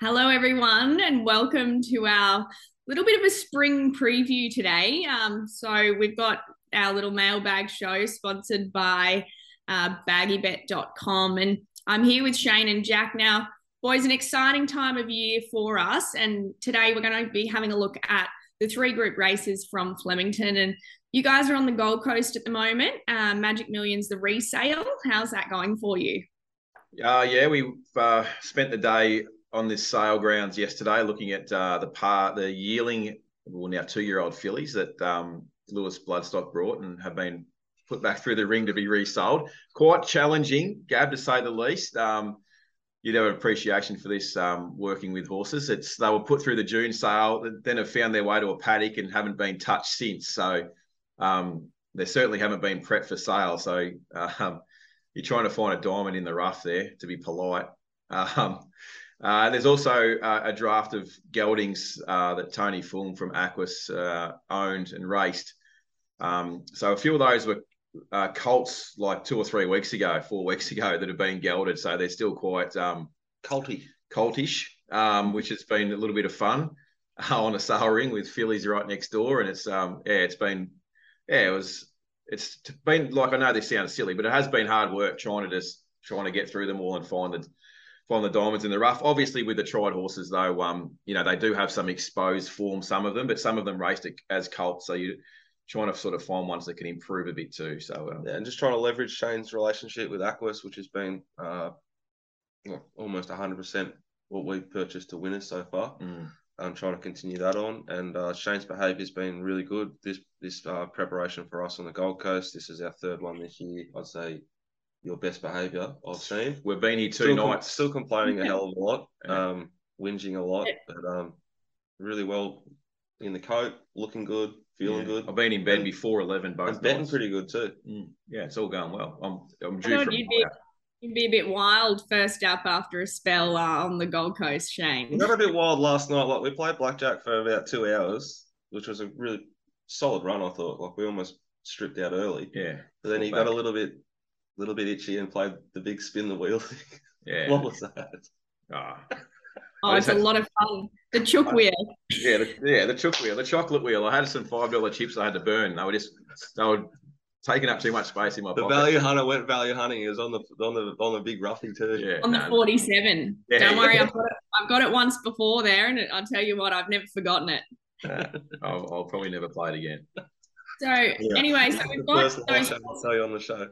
Hello, everyone, and welcome to our little bit of a spring preview today. Um, so, we've got our little mailbag show sponsored by uh, baggybet.com, and I'm here with Shane and Jack. Now, boys, an exciting time of year for us, and today we're going to be having a look at the three group races from Flemington. And you guys are on the Gold Coast at the moment. Uh, Magic Millions, the resale. How's that going for you? Uh, yeah, we've uh, spent the day on this sale grounds yesterday looking at uh, the par, the yearling, well now two year old fillies that um, Lewis Bloodstock brought and have been put back through the ring to be resold. Quite challenging, Gab, to say the least. Um, you'd have an appreciation for this um, working with horses. It's they were put through the June sale, then have found their way to a paddock and haven't been touched since. So um, they certainly haven't been prepped for sale. So um, you're trying to find a diamond in the rough there, to be polite. Uh, there's also uh, a draft of geldings uh, that Tony Fung from Aquis uh, owned and raced. Um, so a few of those were uh, colts like two or three weeks ago, four weeks ago that have been gelded. So they're still quite um, colty, coltish, um, which has been a little bit of fun on a sale ring with fillies right next door. And it's um, yeah, it's been yeah, it was it's been like I know this sounds silly, but it has been hard work trying to just trying to get through them all and find the find the diamonds in the rough. Obviously, with the tried horses, though, um, you know they do have some exposed form, some of them, but some of them raced as colts, so you trying to sort of find ones that can improve a bit too. So um, yeah, and just trying to leverage Shane's relationship with Aquis, which has been uh, almost 100% what we've purchased to winners so far. Mm. I'm trying to continue that on, and uh, Shane's behaviour has been really good. This this uh, preparation for us on the Gold Coast. This is our third one this year. I'd say your best behaviour I've seen. We've been here two still nights, com- still complaining a hell of a lot, um, whinging a lot, but um, really well in the coat, looking good, feeling yeah. good. I've been in bed before eleven both. And betting pretty good too. Mm. Yeah, it's all going well. I'm I'm due for. You'd be, you'd be a bit wild first up after a spell uh, on the Gold Coast, Shane. We got a bit wild last night. Like we played blackjack for about two hours, which was a really solid run. I thought. Like we almost stripped out early. Yeah. But then he back. got a little bit, little bit itchy and played the big spin the wheel thing. Yeah. what was that? Ah. Oh, it's a lot of fun. The chook wheel. Yeah, the, yeah, the chook wheel, the chocolate wheel. I had some five dollar chips I had to burn. They were just they were taking up too much space in my the pocket. value hunter went value hunting. It was on the on the on the big roughie too. Yeah, on the forty seven. Yeah, Don't worry, I've got it. I've got it once before there, and I'll tell you what, I've never forgotten it. Uh, I'll, I'll, probably never play it again. So yeah. anyway, so we've got those. I'll tell you on the show.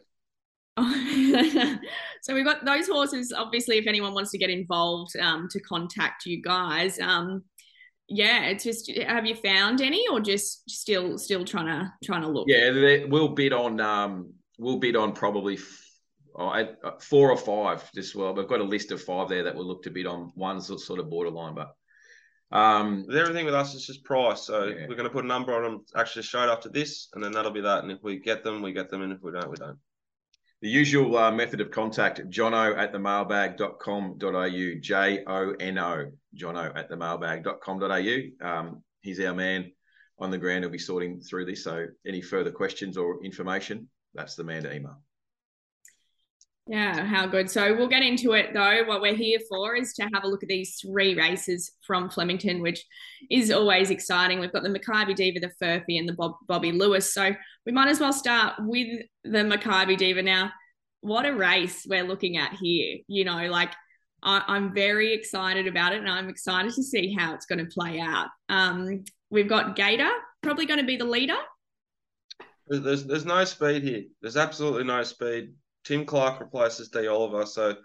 so we've got those horses. Obviously, if anyone wants to get involved, um, to contact you guys. Um, yeah, it's just have you found any, or just still still trying to trying to look? Yeah, we'll bid on um, we'll bid on probably oh, uh, four or five. this well, we've got a list of five there that we'll look to bid on. One's sort of borderline, but um, everything with us is just price. So yeah. we're going to put a number on them actually straight after this, and then that'll be that. And if we get them, we get them, and if we don't, we don't. The usual uh, method of contact, jono at the mailbag.com.au, J O N O, jono at the mailbag.com.au. Um, he's our man on the ground. He'll be sorting through this. So, any further questions or information, that's the man to email. Yeah, how good. So we'll get into it though. What we're here for is to have a look at these three races from Flemington, which is always exciting. We've got the Makybe Diva, the Furphy, and the Bob, Bobby Lewis. So we might as well start with the Makybe Diva. Now, what a race we're looking at here. You know, like I, am very excited about it and I'm excited to see how it's going to play out. Um, we've got Gator, probably going to be the leader. There's, there's no speed here. There's absolutely no speed Tim Clark replaces D Oliver, so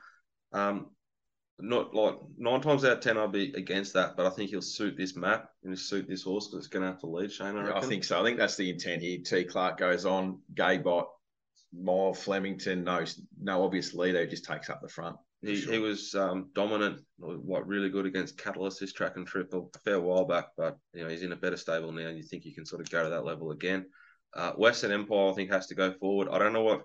um, not like nine times out of ten, I'd be against that, but I think he'll suit this map and suit this horse because it's going to have to lead Shane. I, yeah, I, think so. I think that's the intent here. T Clark goes on, Gaybot, Mile, Flemington, no, no obvious leader, just takes up the front. He, sure. he was um, dominant, what really good against Catalyst this track and trip a fair while back, but you know he's in a better stable now, and you think you can sort of go to that level again. Uh, Western Empire, I think, has to go forward. I don't know what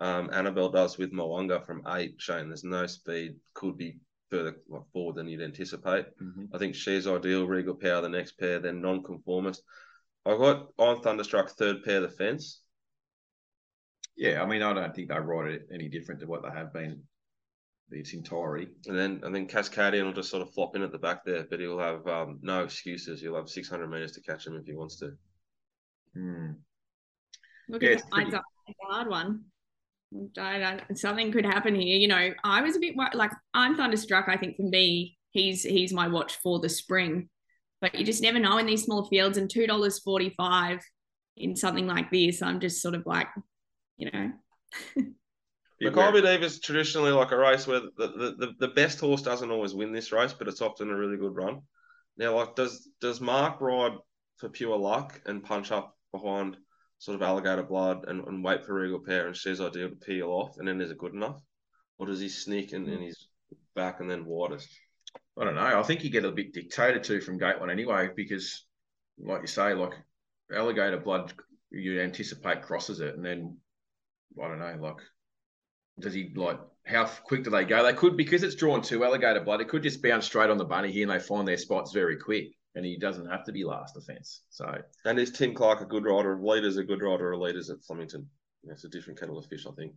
um, Annabelle does with Mo'unga from eight, Shane. There's no speed, could be further forward than you'd anticipate. Mm-hmm. I think she's ideal. Regal Power, the next pair, then non-conformist. I got I'm Thunderstruck third pair the fence. Yeah, I mean, I don't think they ride it any different to what they have been its entirety. And then and then Cascadian will just sort of flop in at the back there, but he'll have um, no excuses. He'll have 600 meters to catch him if he wants to. Hmm. Look Yeah, at it's that. pretty- It's a hard one. Something could happen here. You know, I was a bit like I'm thunderstruck. I think for me, he's he's my watch for the spring, but you just never know in these small fields. And two dollars forty five in something like this, I'm just sort of like, you know, The Makybe Diva traditionally like a race where the, the, the best horse doesn't always win this race, but it's often a really good run. Now, like, does does Mark ride for pure luck and punch up behind sort of alligator blood and, and wait for Regal Power and she's ideal to peel off, and then is it good enough, or does he sneak in, in mm. his back and then widest? I don't know. I think you get a bit dictated to from gate one anyway, because like you say, like alligator blood, you anticipate crosses it, and then I don't know, like does he like how quick do they go? They could because it's drawn to alligator blood. It could just bounce straight on the bunny here, and they find their spots very quick, and he doesn't have to be last defence. So And is Tim Clark a good rider? of Leaders a good rider, or leaders at Flemington? It's a different kettle of fish, I think.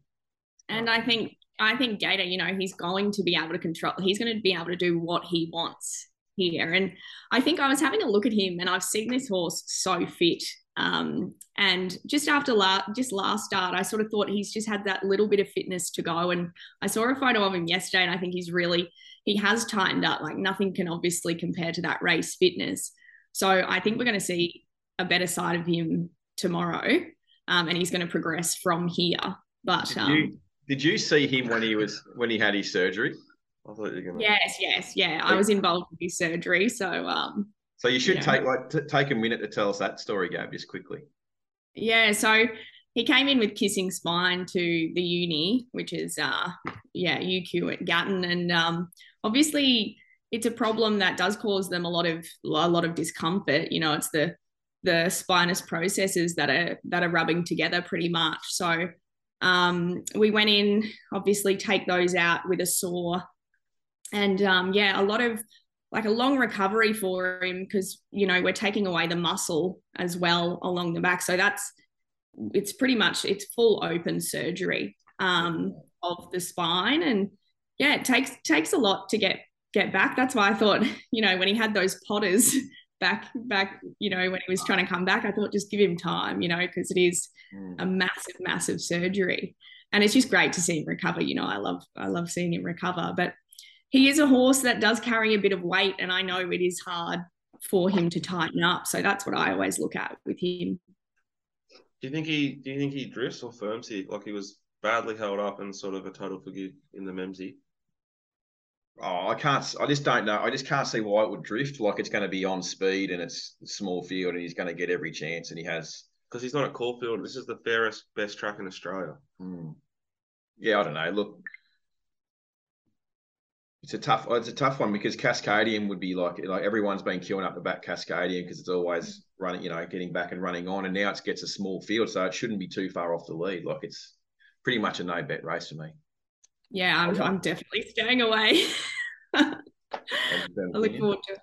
and I think I think Gator, you know, he's going to be able to control. He's going to be able to do what he wants here. And I think I was having a look at him, and I've seen this horse so fit. Um, and just after la- just last start, I sort of thought he's just had that little bit of fitness to go. And I saw a photo of him yesterday, and I think he's really he has tightened up. Like nothing can obviously compare to that race fitness. So I think we're going to see a better side of him tomorrow, um, and he's going to progress from here. But did um, you did you see him when he was when he had his surgery? I thought you were to. Yes, yes, yeah. I was involved with his surgery, so um, So you should Yeah. take like t- take a minute to tell us that story, Gab, just quickly. yeah. So he came in with kissing spine to the uni, which is uh, yeah, UQ at Gatton, and um, obviously it's a problem that does cause them a lot of a lot of discomfort. You know, it's the the spinous processes that are that are rubbing together pretty much. So um, we went in, obviously take those out with a saw, and um, yeah, a lot of like a long recovery for him because you know we're taking away the muscle as well along the back. So that's it's pretty much it's full open surgery um, of the spine, and yeah, it takes takes a lot to get get back. That's why I thought you know when he had those potters back back you know when he was trying to come back, I thought just give him time, you know, because it is mm. a massive massive surgery, and it's just great to see him recover. You know, I love I love seeing him recover, but he is a horse that does carry a bit of weight, and I know it is hard for him to tighten up. So that's what I always look at with him. Do you think he? Do you think he drifts or firms here? Like he was badly held up and sort of a total forgive in the Memsie. Oh, I can't. I just don't know. I just can't see why it would drift. Like it's going to be on speed and it's small field, and he's going to get every chance, and he has. Because he's not at Caulfield. This is the fairest, best track in Australia. Hmm. Yeah, I don't know. Look, it's a tough. It's a tough one because Cascadian would be like like everyone's been queuing up the back Cascadian because it's always running, you know, getting back and running on, and now it gets a small field, so it shouldn't be too far off the lead. Like it's pretty much a no bet race for me. Yeah, I'm, I'm definitely staying away. I look forward to it.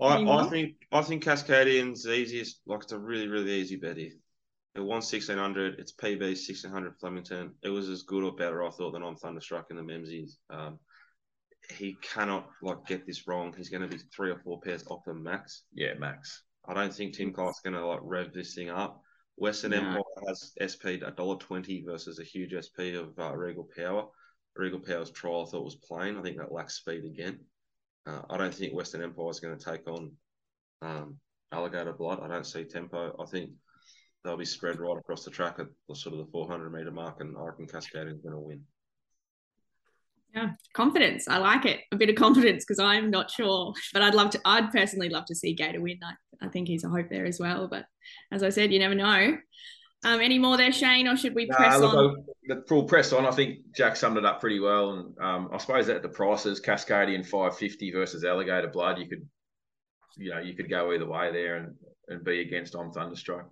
I, I think I think Cascadian's the easiest. Like it's a really really easy bet here. It won sixteen hundred. It's PB sixteen hundred Flemington. It was as good or better I thought than I'm Thunderstruck in the Memsies. Um, he cannot like get this wrong. He's going to be three or four pairs off the max. Yeah, Max. I don't think Tim Clark's going to like rev this thing up. Western No. Empire has SP a dollar twenty versus a huge SP of uh, Regal Power. Regal Power's trial I thought was plain. I think that lacks speed again. Uh, I don't think Western Empire is going to take on um, Alligator Blood. I don't see tempo. I think they'll be spread right across the track at the sort of the 400 meter mark, and I reckon Cascade is going to win. Yeah, confidence. I like it. A bit of confidence because I'm not sure, but I'd love to. I'd personally love to see Gator win. I, I think he's a hope there as well. But as I said, you never know. Um, any more there, Shane, or should we Nah, press look, on? I- the full press on. I think Jack summed it up pretty well, and um, I suppose that the prices Cascadian five fifty versus Alligator Blood, you could, you know, you could go either way there and and be against I'm Thunderstruck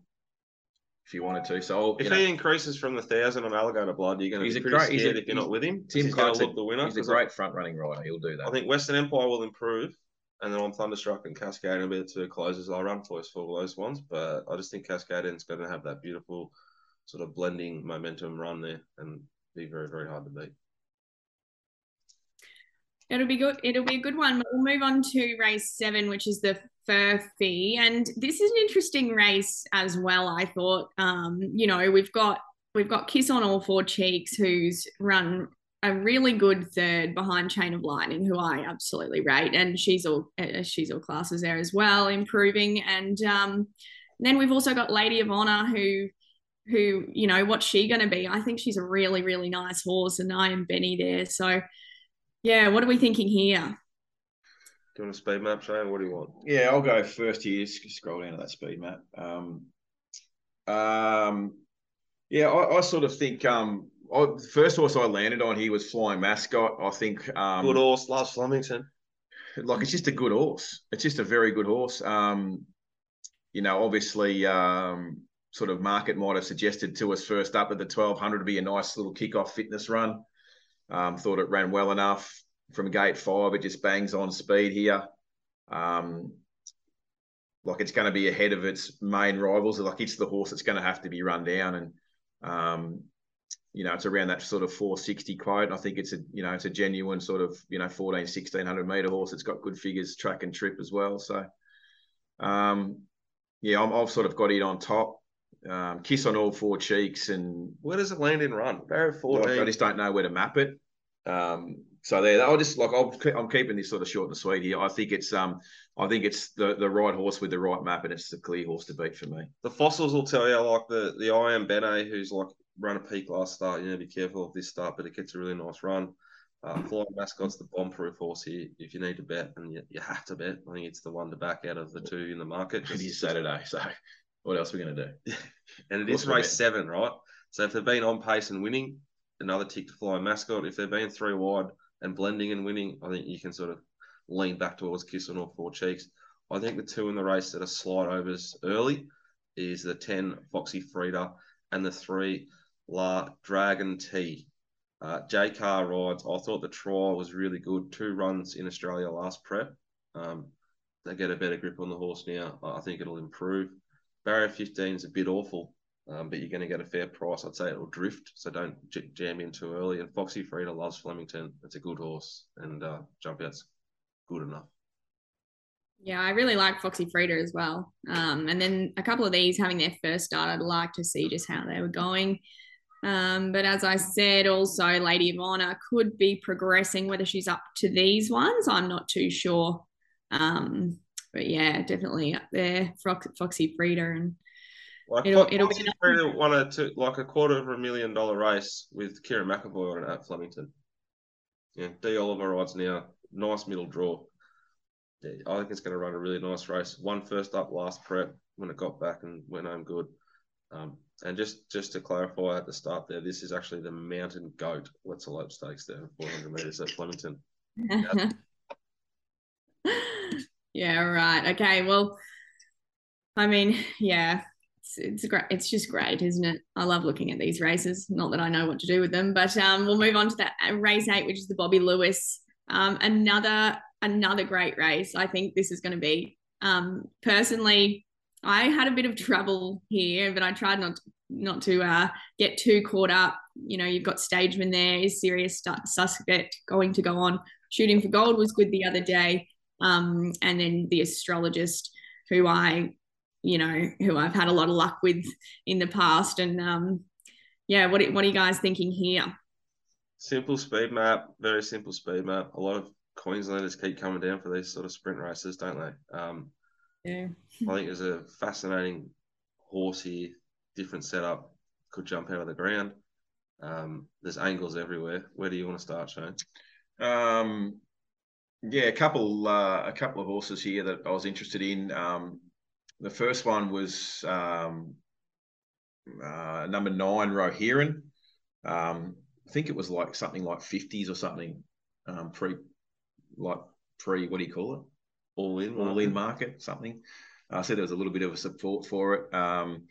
if you wanted to. So If you know, he increases from the thousand on Alligator Blood, you're going to be pretty great- scared a- if you're not with him. Tim he's going to look the winner. he's a 'cause I- great front running rider. He'll do that. I think Western Empire will improve, and then I'm Thunderstruck and Cascade will be the two closers I'll run for us for all those ones. But I just think Cascadian's going to have that beautiful sort of blending momentum run there and be very, very hard to beat. It'll be good. It'll be a good one. We'll move on to race seven, which is the Furphy, and this is an interesting race as well. I thought, um, you know, we've got we've got Kiss on all four cheeks, who's run a really good third behind Chain of Lightning, who I absolutely rate, and she's all uh, she's all classes there as well, improving. And um, then we've also got Lady of Honor, who who you know what's she going to be? I think she's a really really nice horse, and I am Benny there. So yeah, what are we thinking here? Do you want a speed map, Shane? What do you want? Yeah, I'll go first here. Scroll down to that speed map. Um, um, yeah, I, I sort of think um, I, the first horse I landed on here was Flying Mascot. I think um, good horse, Lars Flemington. Like it's just a good horse. It's just a very good horse. Um, you know, obviously, um, sort of market might have suggested to us first up at the twelve hundred to be a nice little kick-off fitness run. Um, thought it ran well enough from gate five. It just bangs on speed here. Um, like it's going to be ahead of its main rivals. Like it's the horse that's going to have to be run down, and um, you know, it's around that sort of 460 quote. I think it's a, you know, it's a genuine sort of, you know, 14, 1600 meter horse. It's got good figures, track and trip as well. So, um, yeah, i have sort of got it on top. Um, kiss on all four cheeks, and where does it land in run? Very 14. Like, I just don't know where to map it. Um, so there, I'll just like I'll, I'm keeping this sort of short and sweet here. I think it's um, I think it's the the right horse with the right map, and it's the clear horse to beat for me. The fossils will tell you like the the I am Bene, who's like run a peak last start. You know, be careful of this start, but it gets a really nice run. Uh, Flying Mascot's the bomb-proof horse here. If you need to bet, and you, you have to bet, I think it's the one to back out of the two in the market. It is Saturday, so what else are we going to do? and it is race seven, right? So if they've been on pace and winning, another tick to Flying Mascot. If they've been three wide and blending and winning, I think you can sort of lean back towards Kiss on all four cheeks. I think the two in the race that are slide overs early is the 10 Foxy Frida and the three La Dragon T. Uh, J Kah rides. I thought the trial was really good. Two runs in Australia last prep. Um, they get a better grip on the horse now. I think it'll improve. Barrier 15 is a bit awful, um, but you're going to get a fair price. I'd say it'll drift, so don't j- jam in too early. And Foxy Frida loves Flemington. It's a good horse, and uh, jump out's good enough. Yeah, I really like Foxy Frida as well. Um, and then a couple of these having their first start, I'd like to see just how they were going. Um, but as I said, also Lady of Honor could be progressing. Whether she's up to these ones, I'm not too sure. Um, but yeah, definitely up there, Foxy Frida, and like it'll, it'll Foxy be Frida won a two, like a quarter of a million dollar race with Kerrin McEvoy on it at Flemington. Yeah, D Oliver rides now, nice middle draw. Yeah, I think it's going to run a really nice race. One first up last prep when it got back and went home good. Um, and just just to clarify at the start there, this is actually the Mountain Goat Elope Stakes there, 400 metres at Flemington. yeah, right. Okay, well, I mean, yeah, it's, it's great. It's just great, isn't it? I love looking at these races. Not that I know what to do with them, but um, we'll move on to that uh, race eight, which is the Bobby Lewis. Um, another another great race. I think this is going to be. Um, personally, I had a bit of trouble here, but I tried not to, not to uh, get too caught up. You know, you've got Stageman there. Is serious suspect going to go on? Shooting for gold was good the other day, um, and then the astrologist, who I, you know, who I've had a lot of luck with in the past, and um, yeah, what what are you guys thinking here? Simple speed map, very simple speed map. A lot of Queenslanders keep coming down for these sort of sprint races, don't they? Um, yeah. I think there's a fascinating horse here, different setup, could jump out of the ground. Um, there's angles everywhere. Where do you want to start, Shane? Um, yeah, a couple, uh, a couple of horses here that I was interested in. Um, the first one was um, uh, number nine, Rohiran. Um, I think it was like something like 50s or something, um, pre, like pre, what do you call it? All in all in market something. I said there was a little bit of a support for it. Um,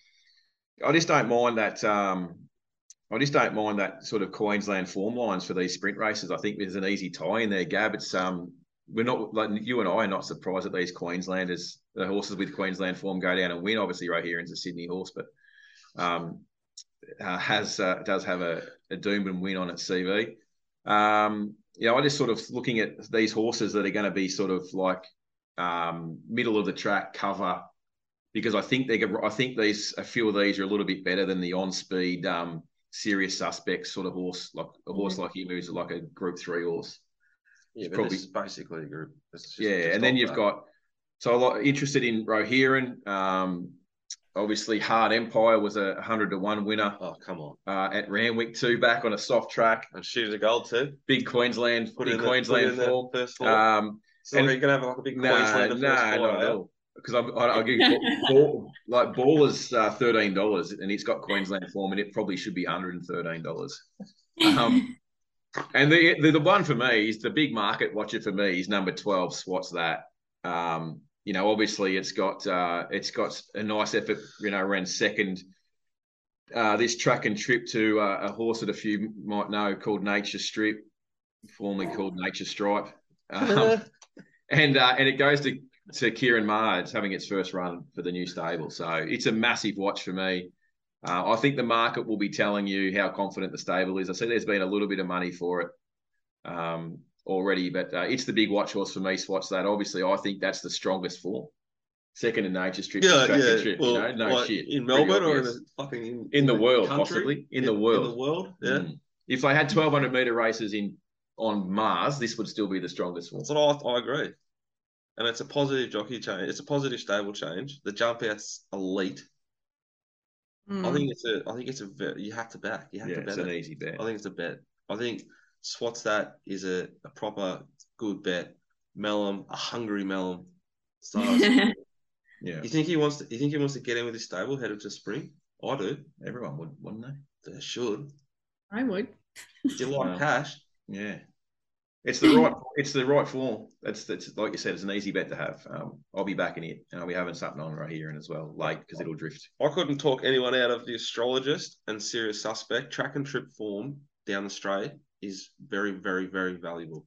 I just don't mind that. Um, I just don't mind that sort of Queensland form lines for these sprint races. I think there's an easy tie in there, Gab. It's um, we're not like you and I are not surprised that these Queenslanders, the horses with Queensland form, go down and win. Obviously, right here is a Sydney horse, but um, uh, has uh, does have a, a and win on its CV. Um, you know, I just sort of looking at these horses that are going to be sort of like um, middle of the track cover because I think they I think these a few of these are a little bit better than the on speed um, serious suspects sort of horse like a horse Mm. like he moves like a group three horse. Yeah, but probably- basically a group. It's just- yeah, just and then you've that. got so a lot interested in Rohiran. Um, obviously, Hard Empire was a hundred to one winner Oh come on! uh, at Randwick two back on a soft track. And shoot a goal too. Big Queensland, Put big in the- Queensland in the first. Um, so and- you're gonna have like a big nah, nah, not at all. Because I'm, I- I'll give you ball, like baller's uh, thirteen dollars, and it's got Queensland form, and it probably should be hundred and thirteen dollars. Um, And the, the the one for me is the big market watcher for me is number twelve. Swats that. Um, you know, obviously it's got uh, it's got a nice effort. You know, ran second. Uh, this track and trip to uh, a horse that a few might know called Nature Strip, formerly called Nature Stripe, um, and uh, and it goes to to Kerrin. It's having its first run for the new stable, so it's a massive watch for me. Uh, I think the market will be telling you how confident the stable is. I see there's been a little bit of money for it um, already, but uh, it's the big watch horse for me. Swats that. Obviously, I think that's the strongest form. Second in nature strip. Yeah, yeah. trip, well, you know, no like, shit. In Melbourne or in the fucking in, In the world, country? possibly. In the world. In the world, yeah. Mm. If they had 1200 meter races in on Mars, this would still be the strongest one. That's what I, I agree. And it's a positive jockey change. It's a positive stable change. The jump out's elite. I Mm. think it's a. I think it's a. You have to back. You have Yeah, to it's bet an it. easy bet. I think it's a bet. I think Swats that is a, a proper good bet. Mellum, a hungry Mellum. So Yeah, you think he wants to? You think he wants to get in with his stable headed to spring? I do. everyone would, wouldn't they? They should. I would. You like Wow. cash? Yeah, it's the right. It's the right form. That's that's like you said. It's an easy bet to have. Um, I'll be backing it, and I'll be having something on right here and as well, late because it'll drift. I couldn't talk anyone out of the astrologist and serious suspect. Track and trip form down the straight is very, very, very valuable.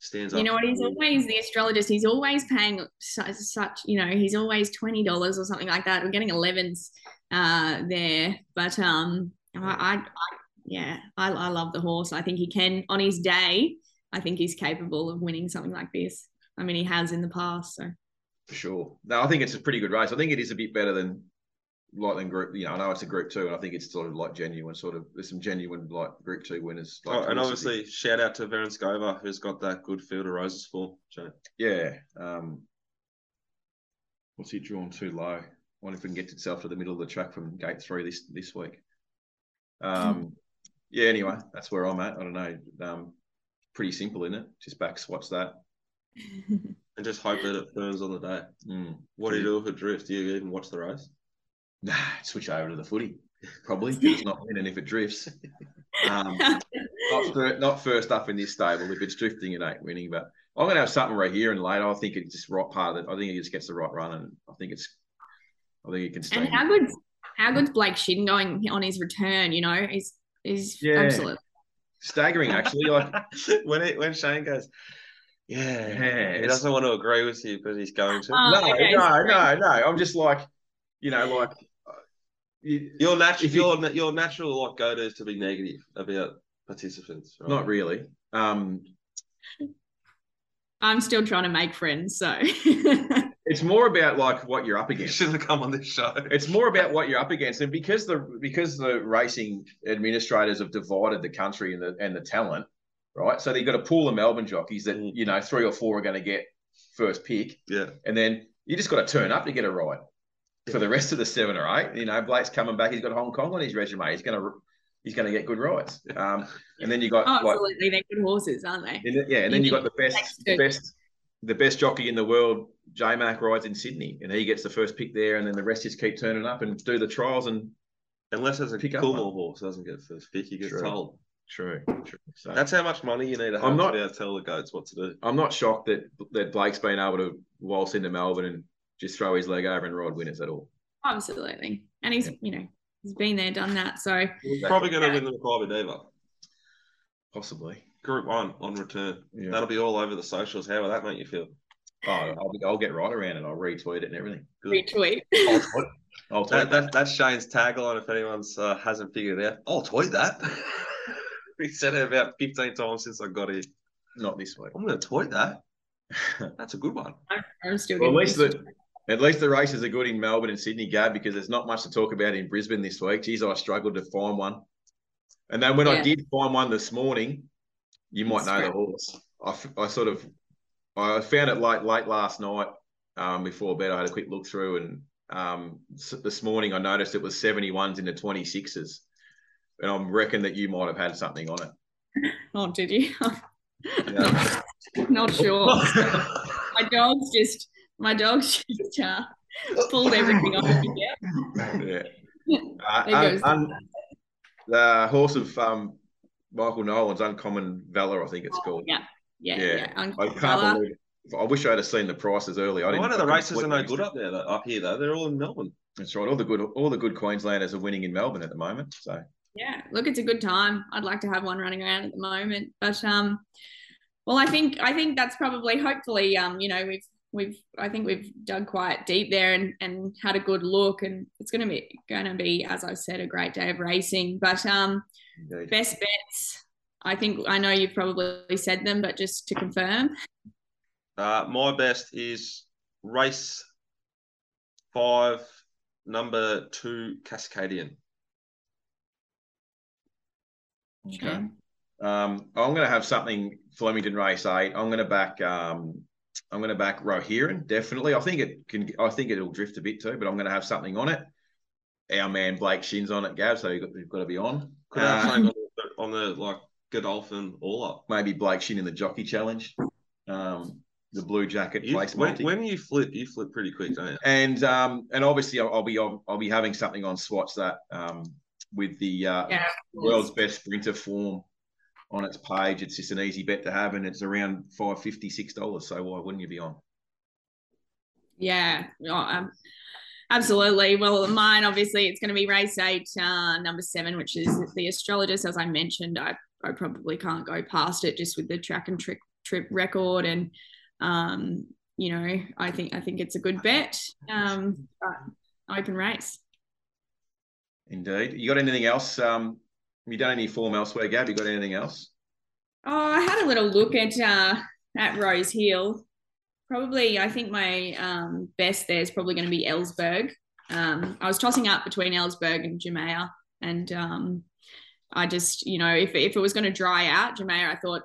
Stands up. You know what? He's always the astrologist. He's always paying such, such you know, he's always twenty dollars or something like that. We're getting elevens uh, there, but um, I, I, I yeah, I, I love the horse. I think he can on his day. I think he's capable of winning something like this. I mean, he has in the past. So for sure. No, I think it's a pretty good race. I think it is a bit better than like than group. You know, I know it's a group two, and I think it's sort of like genuine. Sort of there's some genuine like group two winners. Like Oh, and Felicity. obviously, shout out to Varen Skova, who's got that good field of roses for. Shane. yeah. Um, what's he drawn too low? I wonder if we can get itself to the middle of the track from gate three this this week. Um, yeah. Anyway, that's where I'm at. I don't know. Um, pretty simple, isn't it? Just back Swats That. And just hope that it firms on the day. Mm. What do you do if it drifts? Do you even watch the race? Nah, switch over to the footy. Probably it's not winning if it drifts. Um, not, fir- not first up in this stable. If it's drifting, it ain't winning. But I'm going to have something right here and later. I think it's just right part of it. I think it just gets the right run, and I think it's. I think it can stay. and how good, how good's Blake Shinn going on his return? You know, is is Yeah. absolute. Staggering, actually. Like, when it when Shane goes, yeah, Yeah, he doesn't want to agree with you, but he's going to. Oh, no, okay, no, sorry. no, no. I'm just like, you know, like. uh, you- Your natural, If you- your your natural like go to is to be negative about participants. Right? Not really. Um, I'm still trying to make friends, so it's more about like what you're up You against. should have come on this show. It's more about what you're up against, and because the because the racing administrators have divided the country and the and the talent, right? So they've got a pool of Melbourne jockeys that Mm. you know three or four are going to get first pick, yeah, and then you just got to turn up to get a ride. For the rest of the seven or eight, you know, Blake's coming back. He's got Hong Kong on his resume. He's going to he's going to get good rides. Um, and then you got oh, like they're good horses, aren't they? and yeah, and then you got the best, the best, the best jockey in the world. J Mac rides in Sydney, and he gets the first pick there, and then the rest just keep turning up and do the trials. And unless there's a Pick up Coolmore one. horse doesn't get first pick, he gets True. told. true, true. So That's how much money you need to have I'm not- to be able to tell the goats what to do. I'm not shocked that that Blake's been able to waltz into Melbourne and just throw his leg over and ride winners at all. Absolutely, and he's you know he's been there, done that. So He's probably going to win the Makybe Diva. Possibly. Group one on return. Yeah. That'll be all over the socials. How will that make you feel? Oh, I'll, I'll get right around it. I'll retweet it and everything. Good. retweet. I'll tweet, I'll tweet That, that, that's Shane's tagline. If anyone's uh, hasn't figured it out, I'll tweet that. we said it about fifteen times since I got here. not this week. I'm going to tweet that. That's a good one. I'm still Well, at least the at least the races are good in Melbourne and Sydney, Gab, because there's not much to talk about in Brisbane this week. Geez, I struggled to find one. And then when I did find one this morning, you might know the horse. I, I sort of I found it late late last night um, before bed. I had a quick look through, and um, s- this morning I noticed it was 71s into 26s, and I'm reckon that you might have had something on it. Oh, did you? Yeah. not, not sure. my dog's just my dog's just uh, pulled everything off. Yeah. yeah. Uh, There un- un- the horse of um, Michael Nolan's Uncommon Valor, I think it's called. Yeah, yeah, Yeah. yeah. I Uncle can't Fella. believe it. I wish I had seen the prices early. I didn't. Why do the races are no good up there, though, up here, though? They're all in Melbourne. That's right. All the good, all the good Queenslanders are winning in Melbourne at the moment. So Yeah, look, it's a good time. I'd like to have one running around at the moment, but um, well, I think I think that's probably hopefully um, you know, we've we've I think we've dug quite deep there and and had a good look, and it's going to be going to be as I said a great day of racing. But um, indeed. best bets. I think I know you've probably said them, but just to confirm, Uh, my best is race five, number two, Cascadian. Okay. Um, I'm going to have something Flemington race eight. I'm going to back. Um, I'm going to back Rohiran definitely. I think it can. I think it'll drift a bit too, but I'm going to have something on it. Our man Blake Shinn's on it, Gav. So you've got, you've got to be on. Could I have something on the, on the like Godolphin all up? maybe Blake Shin in the Jockey Challenge, um, the Blue Jacket You, place when, when you flip, you flip pretty quick, don't you? and um, and obviously I'll, I'll be I'll, I'll be having something on Swats That um, with the uh, yeah, world's best sprinter form on its page. It's just an easy bet to have, and it's around five fifty six dollars. So why wouldn't you be on? Yeah, um, absolutely. Well, mine obviously it's going to be race eight, uh, number seven, which is the astrologist. As I mentioned, I, I probably can't go past it just with the track and trip, trip record, and um, you know, I think I think it's a good bet. Um, open race. Indeed. You got anything else? Um, you done any form elsewhere, Gab? You got anything else? Oh, I had a little look at uh, at Rose Hill. Probably, I think my um, best there is probably going to be Ellsberg. Um, I was tossing up between Ellsberg and Jamea, and um, I just, you know, if if it was going to dry out, Jamea, I thought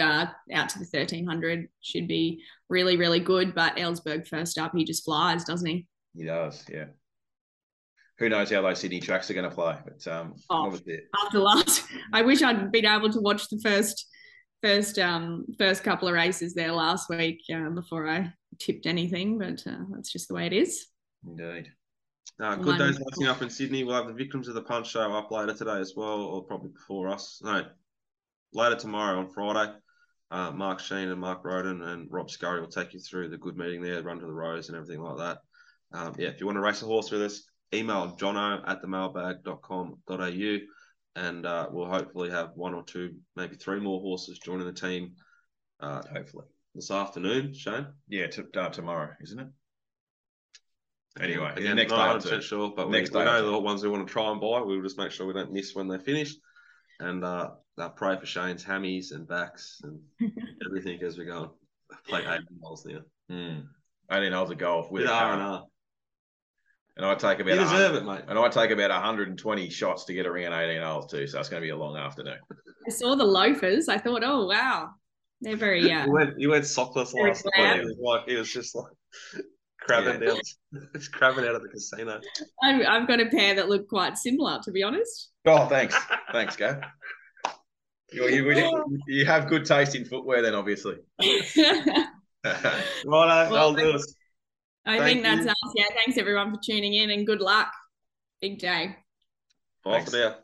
uh, out to the thirteen hundred should be really, really good. But Ellsberg first up, he just flies, doesn't he? He does, yeah. Who knows how those Sydney tracks are going to play? But um, Oh. After last, I wish I'd been able to watch the first first um first couple of races there last week uh, before I tipped anything, but uh, that's just the way it is. indeed. Uh, good days racing up in Sydney. We'll have the Victims of the Punch show up later today as well, or probably before us. No, later tomorrow on Friday. Uh, Mark Sheen and Mark Roden and Rob Scurry will take you through the good meeting there, run to the rose and everything like that. Um, yeah, if you want to race a horse with us, email jono at themailbag.com.au and uh, we'll hopefully have one or two, maybe three more horses joining the team uh, Hopefully, this afternoon, Shane. yeah. To, uh, tomorrow, isn't it? Anyway, the Again, next not day or 100% sure, but Next we, we day or know two. the ones we want to try and buy. We'll just make sure we don't miss when they finish. And uh, uh, pray for Shane's hammies and backs and everything as we go and play eight miles now. Mm. Eighteen holes of golf with With a R car. and R. and I take about You deserve it, mate. and I take about 120 shots to get around 18 holes too. So it's going to be a long afternoon. I saw the loafers. I thought, oh wow, they're very uh, You went, you went sockless Very last night. It was like he was just like crabbing down, just crabbing out of the casino. I, I've got a pair that look quite similar, to be honest. Oh, thanks, thanks, Gav. You, you, you have good taste in footwear, then obviously. I Right, Well, I'll do it. Think Thank that's you. us. Yeah, thanks everyone for tuning in and good luck. Big day. Bye Thanks. for now.